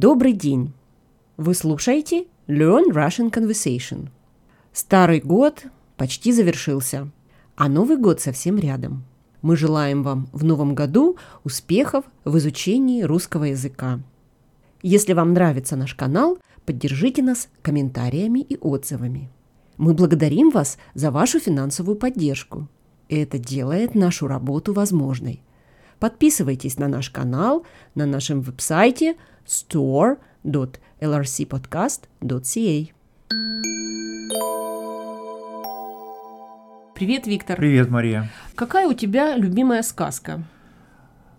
Добрый день! Вы слушаете Learn Russian Conversation. Старый год почти завершился, а Новый год совсем рядом. Мы желаем вам в новом году успехов в изучении русского языка. Если вам нравится наш канал, поддержите нас комментариями и отзывами. Мы благодарим вас за вашу финансовую поддержку. Это делает нашу работу возможной. Подписывайтесь на наш канал на нашем веб-сайте store.lrcpodcast.ca. Привет, Виктор. Привет, Мария. Какая у тебя любимая сказка?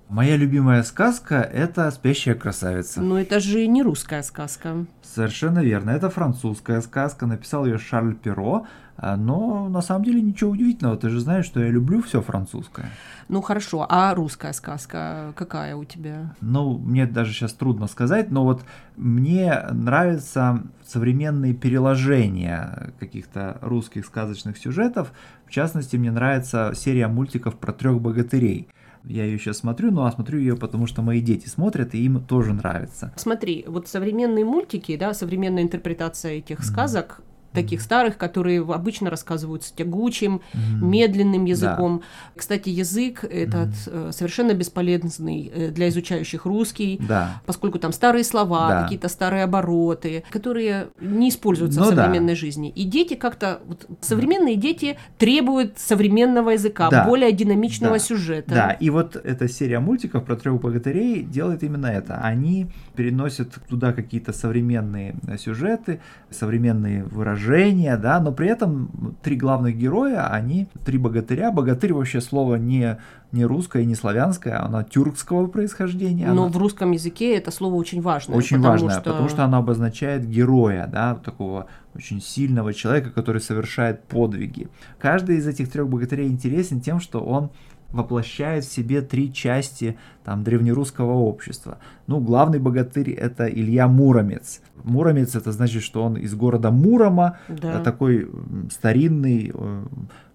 Моя любимая сказка – это «Спящая красавица». Но это же не русская сказка. Совершенно верно. Это французская сказка. Написал ее Шарль Перро. А, но на самом деле ничего удивительного. Ты же знаешь, что я люблю все французское. Ну хорошо, а русская сказка какая у тебя? Ну, мне даже сейчас трудно сказать, но вот мне нравятся современные переложения каких-то русских сказочных сюжетов. В частности, мне нравится серия мультиков про трех богатырей. Я ее сейчас смотрю, но ну, а смотрю ее, потому что мои дети смотрят, и им тоже нравится. Смотри, вот современные мультики, да, современная интерпретация этих сказок, таких старых, которые обычно рассказываются тягучим, mm-hmm. медленным языком. Да. Кстати, язык этот mm-hmm. совершенно бесполезный э, для изучающих русский, да. поскольку там старые слова, да. какие-то старые обороты, которые не используются ну, в современной да. жизни. И дети как-то вот, современные дети требуют современного языка, да. более динамичного да. сюжета. Да, и вот эта серия мультиков про трех богатырей делает именно это. Они переносят туда какие-то современные э, сюжеты, современные выражения выражения, да, но при этом три главных героя, они три богатыря. Богатырь вообще слово не, не русское, не славянское, оно тюркского происхождения. Но оно... в русском языке это слово очень важное. Очень потому важное, что... потому что оно обозначает героя, да, такого очень сильного человека, который совершает подвиги. Каждый из этих трех богатырей интересен тем, что он воплощает в себе три части там, древнерусского общества. Ну, главный богатырь это Илья Муромец. Муромец это значит, что он из города Мурома, да. такой старинный э,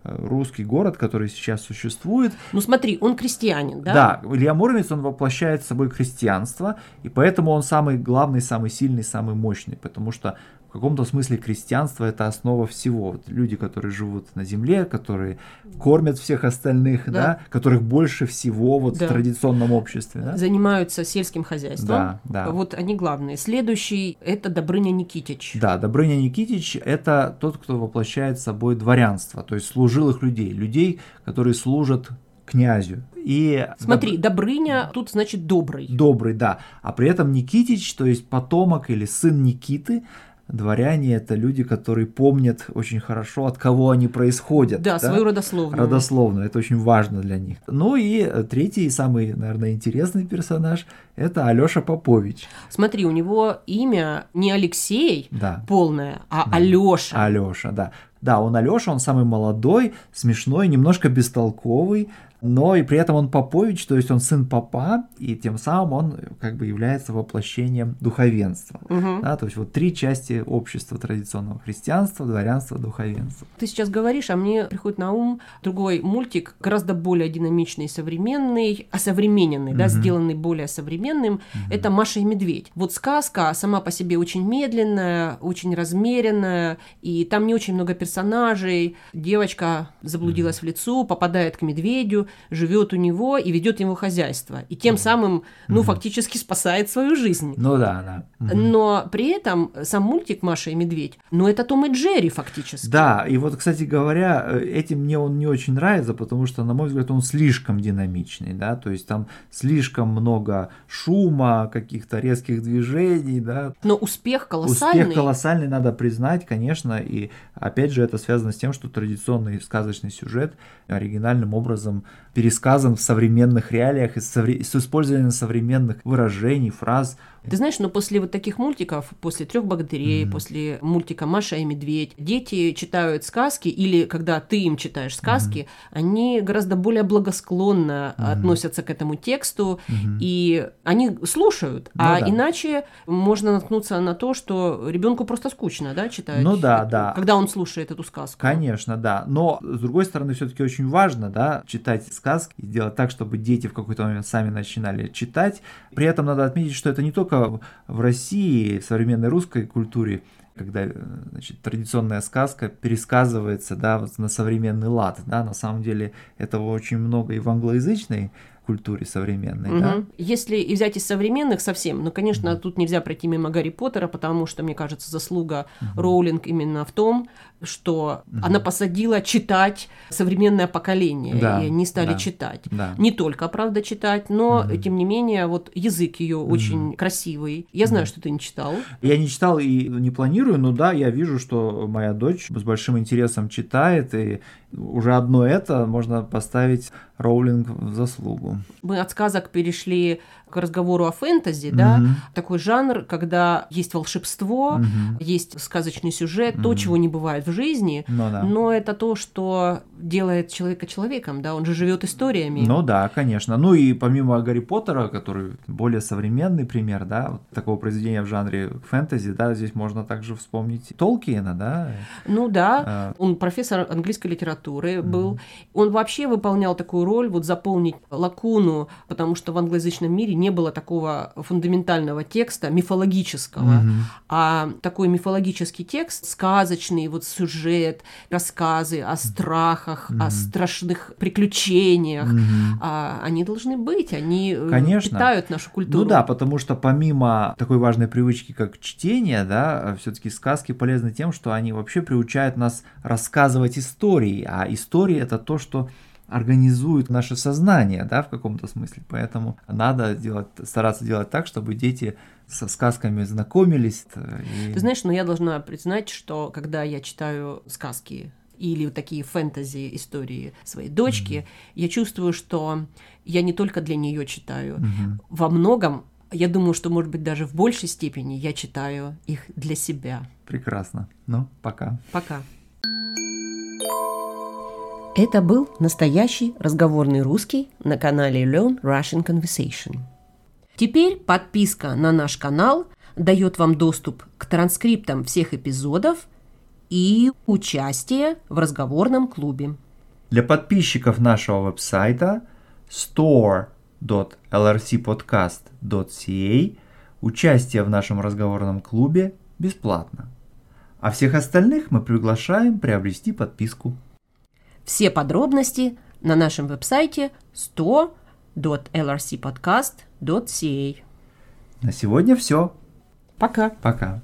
русский город, который сейчас существует. Ну смотри, он крестьянин, да? Да, Илья Муромец, он воплощает собой христианство, и поэтому он самый главный, самый сильный, самый мощный, потому что каком-то смысле крестьянство это основа всего. Вот люди, которые живут на земле, которые кормят всех остальных, да, да которых больше всего вот да. в традиционном обществе. Да? Занимаются сельским хозяйством. Да, да. Вот они главные. Следующий это Добрыня Никитич. Да, Добрыня Никитич это тот, кто воплощает собой дворянство, то есть служилых людей, людей, которые служат князю. И Смотри, доб... Добрыня тут значит добрый. Добрый, да. А при этом Никитич, то есть потомок или сын Никиты, Дворяне это люди, которые помнят очень хорошо, от кого они происходят. Да, да? свою родословную. Родословную, это очень важно для них. Ну и э, третий, самый, наверное, интересный персонаж – это Алёша Попович. Смотри, у него имя не Алексей да. полное, а да. Алёша. Алёша, да. Да, он Алёша, он самый молодой, смешной, немножко бестолковый, но и при этом он Попович, то есть он сын папа, и тем самым он как бы является воплощением духовенства. Угу. Да, то есть вот три части общества традиционного христианства, дворянства, духовенства. Ты сейчас говоришь, а мне приходит на ум другой мультик, гораздо более динамичный, современный, осовремененный, угу. да, сделанный более современным. Угу. Это Маша и Медведь. Вот сказка сама по себе очень медленная, очень размеренная, и там не очень много персонажей. Девочка заблудилась в лесу, попадает к медведю, живет у него и ведет его хозяйство. И тем самым, ну, фактически спасает свою жизнь. Ну да, mm Но при этом сам мультик «Маша и медведь», ну, это Том и Джерри фактически. Да, и вот, кстати говоря, э, этим мне он не очень нравится, потому что, на мой взгляд, он слишком динамичный, да, то есть там слишком много шума, каких-то резких движений, да. Но успех колоссальный. Успех колоссальный, надо признать, конечно, и опять же это связано с тем, что традиционный сказочный сюжет оригинальным образом пересказан в современных реалиях и с, использованием современных выражений, фраз. Ты знаешь, но после вот таких мультиков, после трех богатырей, mm-hmm. после мультика Маша и Медведь, дети читают сказки, или когда ты им читаешь сказки, mm-hmm. они гораздо более благосклонно mm-hmm. относятся к этому тексту, mm-hmm. и они слушают. Ну, а да. иначе можно наткнуться на то, что ребенку просто скучно, да, читать. Ну да, да. Когда он слушает эту сказку. Конечно, да. Но, с другой стороны, все-таки очень важно, да, читать сказки и делать так, чтобы дети в какой-то момент сами начинали читать. При этом надо отметить, что это не только в России, в современной русской культуре когда значит, традиционная сказка пересказывается да, на современный лад. Да, на самом деле этого очень много и в англоязычной культуре современной. Угу. Да? Если и взять из современных совсем, ну, конечно, угу. тут нельзя пройти мимо Гарри Поттера, потому что, мне кажется, заслуга угу. Роулинг именно в том, что угу. она посадила читать современное поколение, да, и они стали да, читать. Да. Не только, правда, читать, но, угу. тем не менее, вот язык ее угу. очень красивый. Я знаю, угу. что ты не читал. Я не читал и не планирую, но да, я вижу, что моя дочь с большим интересом читает, и уже одно это можно поставить Роулинг в заслугу. Мы от сказок перешли к разговору о фэнтези, угу. да, такой жанр, когда есть волшебство, угу. есть сказочный сюжет, угу. то, чего не бывает в жизни, ну, да. но это то, что делает человека человеком, да, он же живет историями. Ну да, конечно. Ну и помимо Гарри Поттера, который более современный пример, да, вот такого произведения в жанре фэнтези, да, здесь можно также вспомнить Толкиена, да. Ну да, а... он профессор английской литературы был, угу. он вообще выполнял такую роль, вот заполнить лакуну, потому что в англоязычном мире не было такого фундаментального текста, мифологического, а такой мифологический текст, сказочный вот сюжет, рассказы о страхах, о страшных приключениях, а, они должны быть, они э, Конечно. питают нашу культуру. Ну да, потому что помимо такой важной привычки, как чтение, да, все-таки сказки полезны тем, что они вообще приучают нас рассказывать истории, а истории это то, что организуют наше сознание, да, в каком-то смысле. Поэтому надо делать, стараться делать так, чтобы дети со сказками знакомились. Э, и... Ты знаешь, но я должна признать, что когда я читаю сказки или такие фэнтези истории своей дочки, mm-hmm. я чувствую, что я не только для нее читаю. Mm-hmm. Во многом, я думаю, что, может быть, даже в большей степени я читаю их для себя. Прекрасно. Ну, пока. Пока. Это был настоящий разговорный русский на канале Learn Russian Conversation. Теперь подписка на наш канал дает вам доступ к транскриптам всех эпизодов и участие в разговорном клубе. Для подписчиков нашего веб-сайта store.lrcpodcast.ca участие в нашем разговорном клубе бесплатно. А всех остальных мы приглашаем приобрести подписку. Все подробности на нашем веб-сайте 100.lrcpodcast.ca. На сегодня все. Пока. Пока.